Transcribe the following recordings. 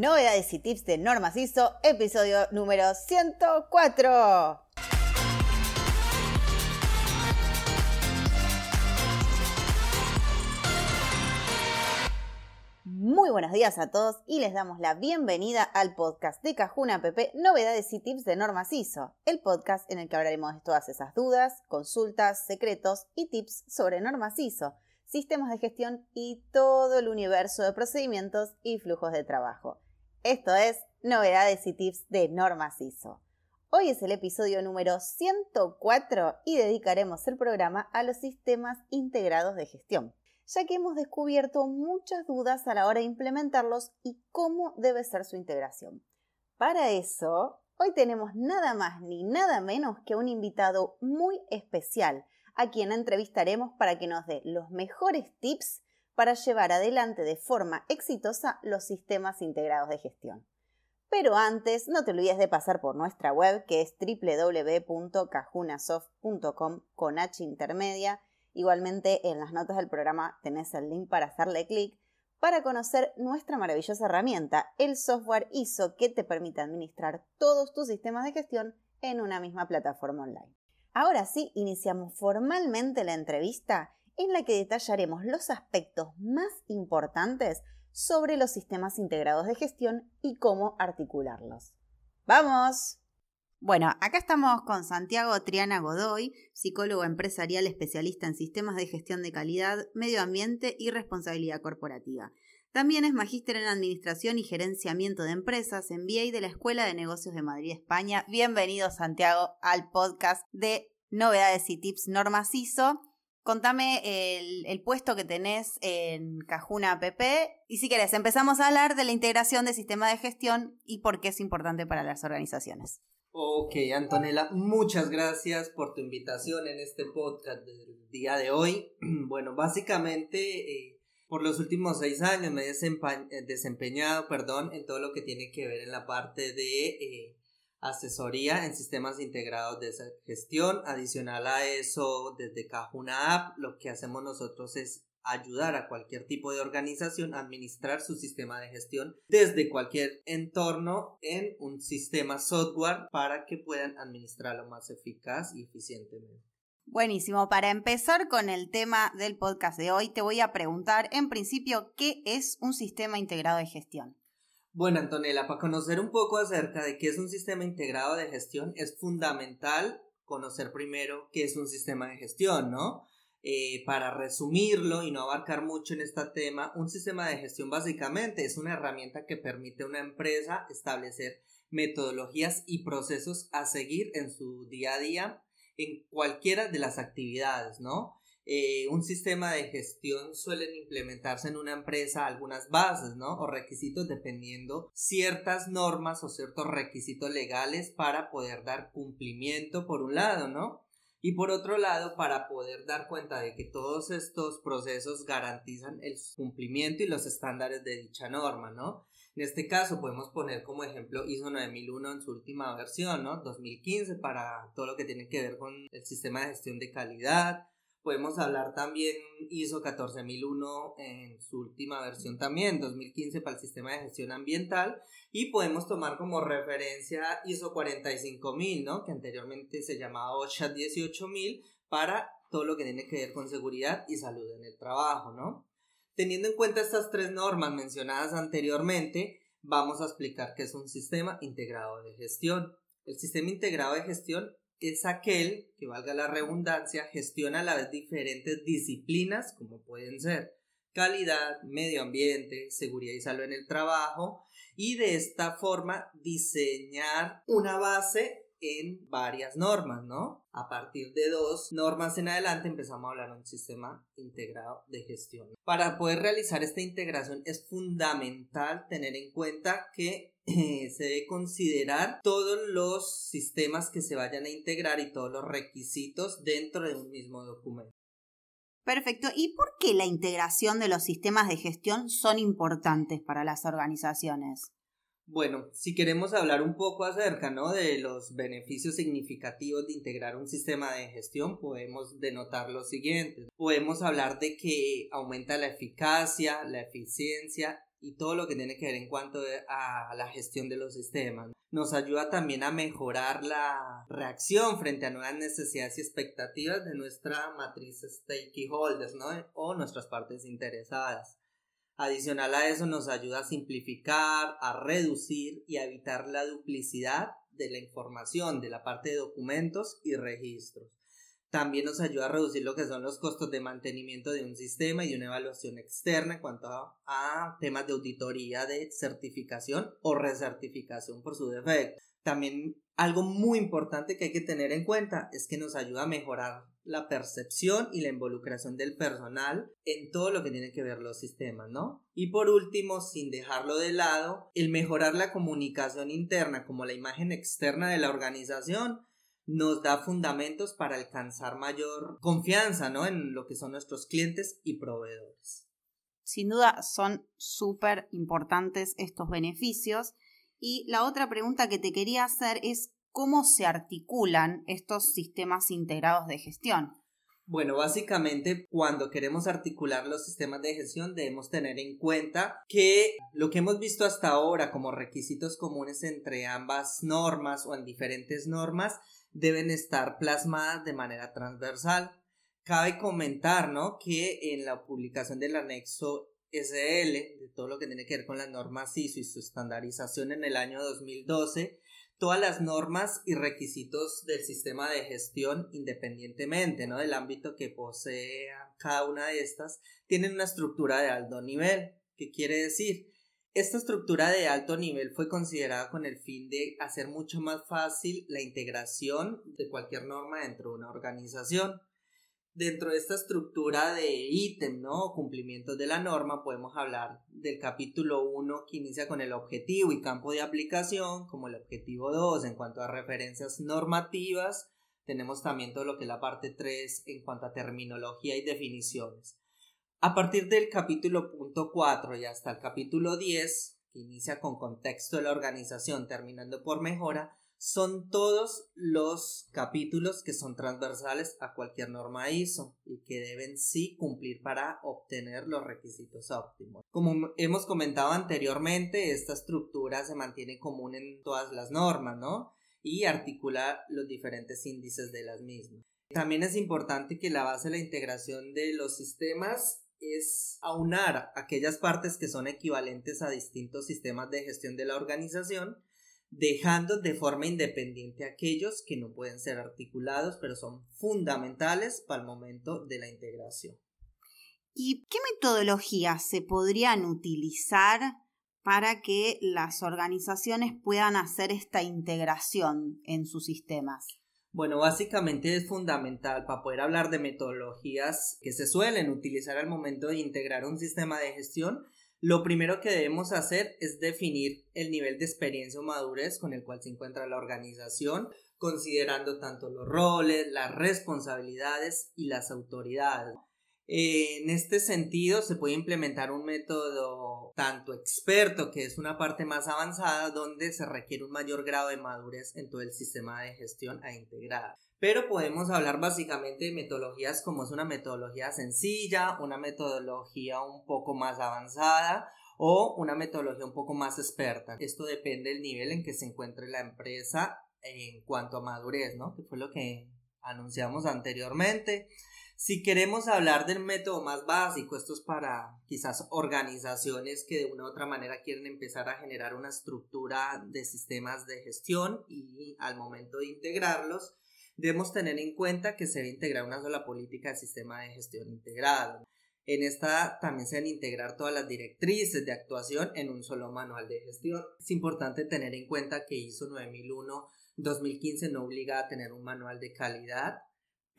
Novedades y tips de normas ISO, episodio número 104. Muy buenos días a todos y les damos la bienvenida al podcast de Cajuna PP Novedades y Tips de Normas ISO, el podcast en el que hablaremos de todas esas dudas, consultas, secretos y tips sobre normas ISO sistemas de gestión y todo el universo de procedimientos y flujos de trabajo. Esto es Novedades y Tips de Normas ISO. Hoy es el episodio número 104 y dedicaremos el programa a los sistemas integrados de gestión, ya que hemos descubierto muchas dudas a la hora de implementarlos y cómo debe ser su integración. Para eso, hoy tenemos nada más ni nada menos que un invitado muy especial, a quien entrevistaremos para que nos dé los mejores tips para llevar adelante de forma exitosa los sistemas integrados de gestión. Pero antes, no te olvides de pasar por nuestra web que es www.cajunasoft.com con H intermedia. Igualmente en las notas del programa tenés el link para hacerle clic para conocer nuestra maravillosa herramienta, el software ISO que te permite administrar todos tus sistemas de gestión en una misma plataforma online. Ahora sí, iniciamos formalmente la entrevista en la que detallaremos los aspectos más importantes sobre los sistemas integrados de gestión y cómo articularlos. ¡Vamos! Bueno, acá estamos con Santiago Triana Godoy, psicólogo empresarial especialista en sistemas de gestión de calidad, medio ambiente y responsabilidad corporativa. También es magíster en Administración y Gerenciamiento de Empresas en BA de la Escuela de Negocios de Madrid, España. Bienvenido, Santiago, al podcast de Novedades y Tips Normas ISO. Contame el, puesto que tenés en Cajuna APP y si querés empezamos a hablar de la integración de sistema de gestión y por qué es importante para las organizaciones. Ok, Antonella, muchas gracias por tu invitación en este podcast del día de hoy. Bueno, básicamente eh, por los últimos seis años me he eh, desempeñado perdón, en todo lo que tiene que ver en la parte de eh, asesoría en sistemas integrados de gestión. Adicional a eso, desde Cajuna App, lo que hacemos nosotros es ayudar a cualquier tipo de organización a administrar su sistema de gestión desde cualquier entorno en un sistema software para que puedan administrarlo más eficaz y eficientemente. Buenísimo. Para empezar con el tema del podcast de hoy, te voy a preguntar, en principio, ¿qué es un sistema integrado de gestión? Bueno, Antonella, para conocer un poco acerca de qué es un sistema integrado de gestión, es fundamental conocer primero qué es un sistema de gestión, ¿no? Eh, para resumirlo y no abarcar mucho en este tema, un sistema de gestión básicamente es una herramienta que permite a una empresa establecer metodologías y procesos a seguir en su día a día en cualquiera de las actividades, ¿no? Eh, un sistema de gestión suelen implementarse en una empresa algunas bases, ¿no? O requisitos dependiendo ciertas normas o ciertos requisitos legales para poder dar cumplimiento por un lado, ¿no? Y por otro lado, para poder dar cuenta de que todos estos procesos garantizan el cumplimiento y los estándares de dicha norma, ¿no? En este caso podemos poner como ejemplo ISO 9001 en su última versión, ¿no? 2015 para todo lo que tiene que ver con el sistema de gestión de calidad. Podemos hablar también ISO 14001 en su última versión también, 2015 para el sistema de gestión ambiental. Y podemos tomar como referencia ISO 45000, ¿no? Que anteriormente se llamaba OSHA 18000 para todo lo que tiene que ver con seguridad y salud en el trabajo, ¿no? Teniendo en cuenta estas tres normas mencionadas anteriormente, vamos a explicar qué es un sistema integrado de gestión. El sistema integrado de gestión es aquel que, valga la redundancia, gestiona a la vez diferentes disciplinas como pueden ser calidad, medio ambiente, seguridad y salud en el trabajo y de esta forma diseñar una base en varias normas, ¿no? A partir de dos normas en adelante empezamos a hablar de un sistema integrado de gestión. Para poder realizar esta integración es fundamental tener en cuenta que eh, se debe considerar todos los sistemas que se vayan a integrar y todos los requisitos dentro de un mismo documento. Perfecto. ¿Y por qué la integración de los sistemas de gestión son importantes para las organizaciones? Bueno, si queremos hablar un poco acerca ¿no? de los beneficios significativos de integrar un sistema de gestión, podemos denotar lo siguiente. Podemos hablar de que aumenta la eficacia, la eficiencia y todo lo que tiene que ver en cuanto a la gestión de los sistemas. Nos ayuda también a mejorar la reacción frente a nuevas necesidades y expectativas de nuestra matriz stakeholders ¿no? o nuestras partes interesadas. Adicional a eso nos ayuda a simplificar, a reducir y a evitar la duplicidad de la información de la parte de documentos y registros. También nos ayuda a reducir lo que son los costos de mantenimiento de un sistema y una evaluación externa en cuanto a, temas de auditoría de certificación o recertificación por su defecto. También algo muy importante que hay que tener en cuenta es que nos ayuda a mejorar la percepción y la involucración del personal en todo lo que tiene que ver los sistemas, ¿no? Y por último, sin dejarlo de lado, el mejorar la comunicación interna como la imagen externa de la organización nos da fundamentos para alcanzar mayor confianza ¿no? en lo que son nuestros clientes y proveedores. Sin duda son súper importantes estos beneficios. Y la otra pregunta que te quería hacer es cómo se articulan estos sistemas integrados de gestión. Bueno, básicamente cuando queremos articular los sistemas de gestión debemos tener en cuenta que lo que hemos visto hasta ahora como requisitos comunes entre ambas normas o en diferentes normas deben estar plasmadas de manera transversal. Cabe comentar, ¿no? Que en la publicación del anexo SL, de todo lo que tiene que ver con las normas ISO y su estandarización en el año 2012, todas las normas y requisitos del sistema de gestión, independientemente ¿no? del ámbito que posea cada una de estas, tienen una estructura de alto nivel. ¿Qué quiere decir? Esta estructura de alto nivel fue considerada con el fin de hacer mucho más fácil la integración de cualquier norma dentro de una organización. Dentro de esta estructura de ítem, ¿no? Cumplimientos de la norma, podemos hablar del capítulo 1 que inicia con el objetivo y campo de aplicación, como el objetivo 2 en cuanto a referencias normativas. Tenemos también todo lo que es la parte 3 en cuanto a terminología y definiciones. A partir del capítulo punto 4 y hasta el capítulo 10, que inicia con contexto de la organización terminando por mejora, son todos los capítulos que son transversales a cualquier norma ISO y que deben sí cumplir para obtener los requisitos óptimos. Como hemos comentado anteriormente, esta estructura se mantiene común en todas las normas, ¿no? Y articula los diferentes índices de las mismas. También es importante que la base de la integración de los sistemas es aunar aquellas partes que son equivalentes a distintos sistemas de gestión de la organización, dejando de forma independiente aquellos que no pueden ser articulados, pero son fundamentales para el momento de la integración. ¿Y qué metodologías se podrían utilizar para que las organizaciones puedan hacer esta integración en sus sistemas? Bueno, básicamente es fundamental para poder hablar de metodologías que se suelen utilizar al momento de integrar un sistema de gestión. Lo primero que debemos hacer es definir el nivel de experiencia o madurez con el cual se encuentra la organización, considerando tanto los roles, las responsabilidades y las autoridades. En este sentido, se puede implementar un método tanto experto, que es una parte más avanzada, donde se requiere un mayor grado de madurez en todo el sistema de gestión a integrar. Pero podemos hablar básicamente de metodologías como es una metodología sencilla, una metodología un poco más avanzada o una metodología un poco más experta. Esto depende del nivel en que se encuentre la empresa en cuanto a madurez, ¿no? Que fue lo que anunciamos anteriormente. Si queremos hablar del método más básico, esto es para quizás organizaciones que de una u otra manera quieren empezar a generar una estructura de sistemas de gestión y al momento de integrarlos, debemos tener en cuenta que se debe integrar una sola política de sistema de gestión integrado. En esta también se deben integrar todas las directrices de actuación en un solo manual de gestión. Es importante tener en cuenta que ISO 9001 2015 no obliga a tener un manual de calidad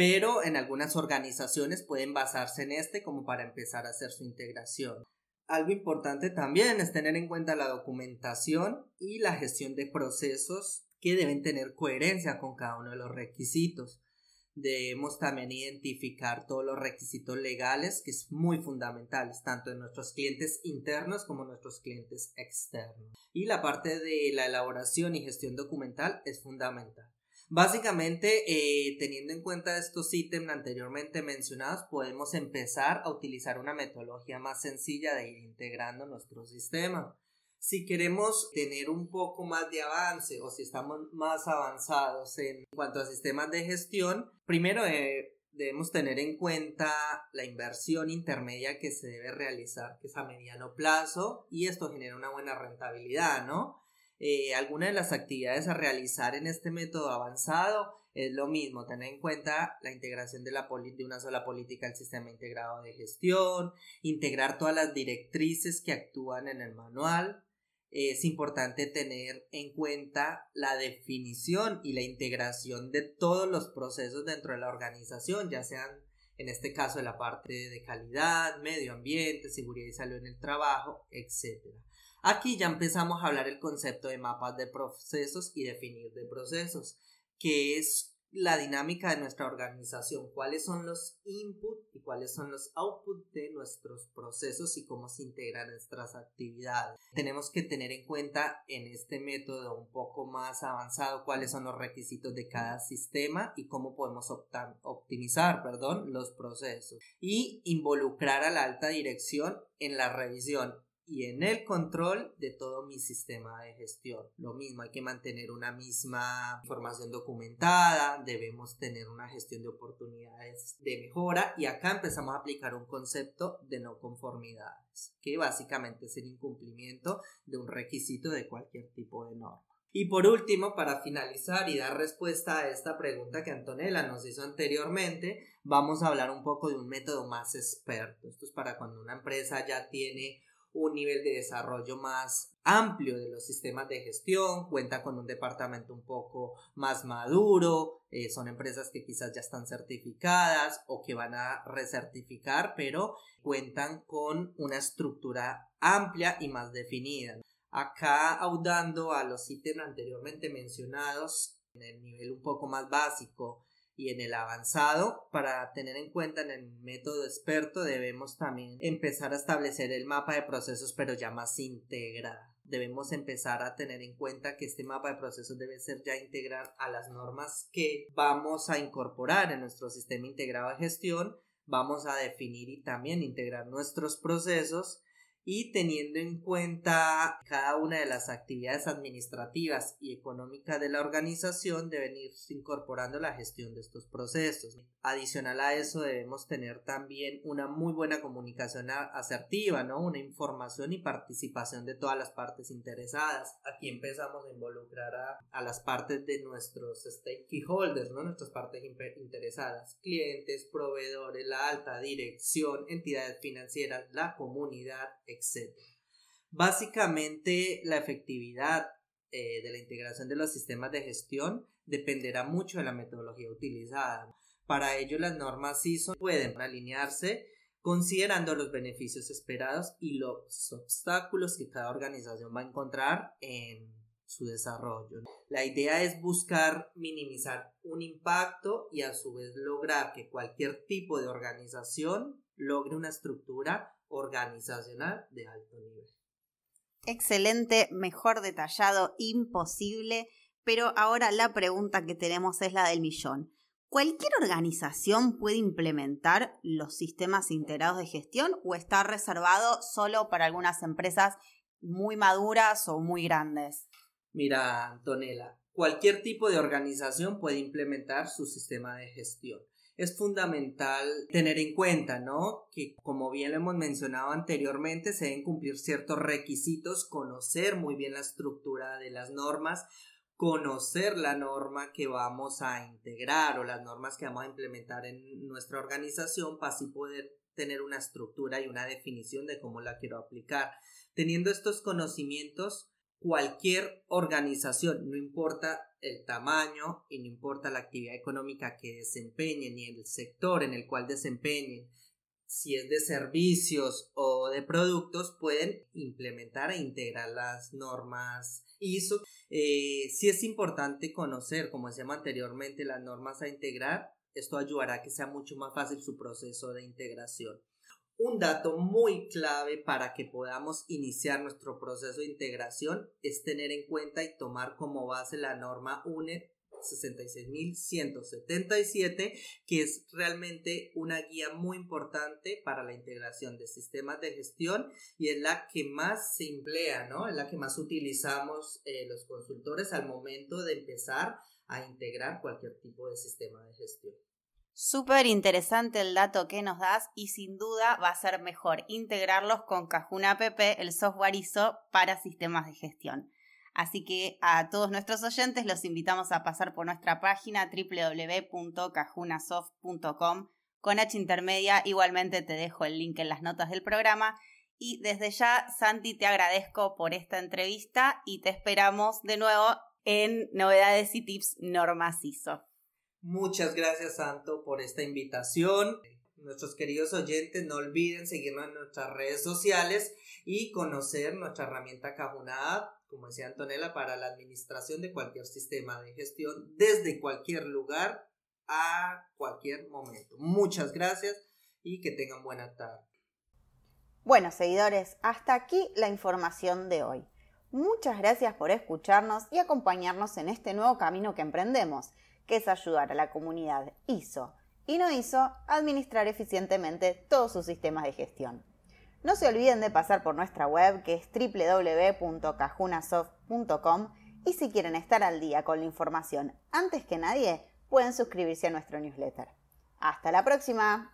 pero en algunas organizaciones pueden basarse en este como para empezar a hacer su integración. Algo importante también es tener en cuenta la documentación y la gestión de procesos que deben tener coherencia con cada uno de los requisitos. Debemos también identificar todos los requisitos legales, que es muy fundamental, tanto en nuestros clientes internos como en nuestros clientes externos. Y la parte de la elaboración y gestión documental es fundamental. Básicamente, eh, teniendo en cuenta estos ítems anteriormente mencionados, podemos empezar a utilizar una metodología más sencilla de ir integrando nuestro sistema. Si queremos tener un poco más de avance o si estamos más avanzados en cuanto a sistemas de gestión, primero eh, debemos tener en cuenta la inversión intermedia que se debe realizar, que es a mediano plazo, y esto genera una buena rentabilidad, ¿no? eh, algunas de las actividades a realizar en este método avanzado es lo mismo, tener en cuenta la integración de, la de una sola política al sistema integrado de gestión, integrar todas las directrices que actúan en el manual. Es importante tener en cuenta la definición y la integración de todos los procesos dentro de la organización, ya sean en este caso la parte de calidad, medio ambiente, seguridad y salud en el trabajo, etc. Aquí ya empezamos a hablar el concepto de mapas de procesos y definir de procesos, que es la dinámica de nuestra organización, cuáles son los inputs y cuáles son los outputs de nuestros procesos y cómo se integran nuestras actividades. Tenemos que tener en cuenta en este método un poco más avanzado cuáles son los requisitos de cada sistema y cómo podemos optimizar perdón, los procesos y involucrar a la alta dirección en la revisión y en el control de todo mi sistema de gestión. Lo mismo, hay que mantener una misma información documentada, debemos tener una gestión de oportunidades de mejora y acá empezamos a aplicar un concepto de no conformidades, que básicamente es el incumplimiento de un requisito de cualquier tipo de norma. Y por último, para finalizar y dar respuesta a esta pregunta que Antonella nos hizo anteriormente, vamos a hablar un poco de un método más experto. Esto es para cuando una empresa ya tiene un nivel de desarrollo más amplio de los sistemas de gestión, cuenta con un departamento un poco más maduro, eh, son empresas que quizás ya están certificadas o que van a recertificar, pero cuentan con una estructura amplia y más definida. Acá audando a los ítems anteriormente mencionados, en el nivel un poco más básico, y en el avanzado, para tener en cuenta en el método experto, debemos también empezar a establecer el mapa de procesos, pero ya más integrado. Debemos empezar a tener en cuenta que este mapa de procesos debe ser ya integral a las normas que vamos a incorporar en nuestro sistema integrado de gestión. Vamos a definir y también integrar nuestros procesos y teniendo en cuenta cada una de las actividades administrativas y económicas de la organización deben ir incorporando la gestión de estos procesos. Adicional a eso debemos tener también una muy buena comunicación asertiva, ¿no? Una información y participación de todas las partes interesadas. Aquí empezamos a involucrar a, a las partes de nuestros stakeholders, ¿no? Nuestras partes interesadas, clientes, proveedores, la alta dirección, entidades financieras, la comunidad, etc. Básicamente, la efectividad eh, de la integración de los sistemas de gestión dependerá mucho de la metodología utilizada. Para ello, las normas ISO pueden alinearse considerando los beneficios esperados y los obstáculos que cada organización va a encontrar en su desarrollo. La idea es buscar minimizar un impacto y a su vez lograr que cualquier tipo de organización logre una estructura organizacional de alto nivel. Excelente, mejor detallado, imposible, pero ahora la pregunta que tenemos es la del millón. ¿Cualquier organización puede implementar los sistemas integrados de gestión o está reservado solo para algunas empresas muy maduras o muy grandes? Mira, Antonella, cualquier tipo de organización puede implementar su sistema de gestión es fundamental tener en cuenta, ¿no? Que como bien hemos mencionado anteriormente, se deben cumplir ciertos requisitos, conocer muy bien la estructura de las normas, conocer la norma que vamos a integrar o las normas que vamos a implementar en nuestra organización para así poder tener una estructura y una definición de cómo la quiero aplicar. Teniendo estos conocimientos, cualquier organización, no importa el tamaño y no importa la actividad económica que desempeñen ni el sector en el cual desempeñen, si es de servicios o de productos, pueden implementar e integrar las normas ISO. Eh, si es importante conocer, como decíamos anteriormente, las normas a integrar. Esto ayudará a que sea mucho más fácil su proceso de integración. Un dato muy clave para que podamos iniciar nuestro proceso de integración es tener en cuenta y tomar como base la norma UNE 66177, que es realmente una guía muy importante para la integración de sistemas de gestión y es la que más se emplea, ¿no? Es la que más utilizamos eh, los consultores al momento de empezar a integrar cualquier tipo de sistema de gestión. Súper interesante el dato que nos das y sin duda va a ser mejor integrarlos con Cajuna App, el software ISO para sistemas de gestión. Así que a todos nuestros oyentes los invitamos a pasar por nuestra página www.cajunasoft.com con H intermedia. Igualmente te dejo el link en las notas del programa. Y desde ya, Santi, te agradezco por esta entrevista y te esperamos de nuevo en Novedades y Tips Normas. Muchas gracias, Santo, por esta invitación. Nuestros queridos oyentes, no olviden seguirnos en nuestras redes sociales y conocer nuestra herramienta Cajuna como decía Antonella, para la administración de cualquier sistema de gestión desde cualquier lugar a cualquier momento. Muchas gracias y que tengan buena tarde. Bueno, seguidores, hasta aquí la información de hoy. Muchas gracias por escucharnos y acompañarnos en este nuevo camino que emprendemos, que es ayudar a la comunidad ISO y no a administrar eficientemente todos sus sistemas de gestión. No se olviden de pasar por nuestra web que es www.cajunasoft.com y si quieren estar al día con la información antes que nadie, pueden suscribirse a nuestro newsletter. Hasta la próxima.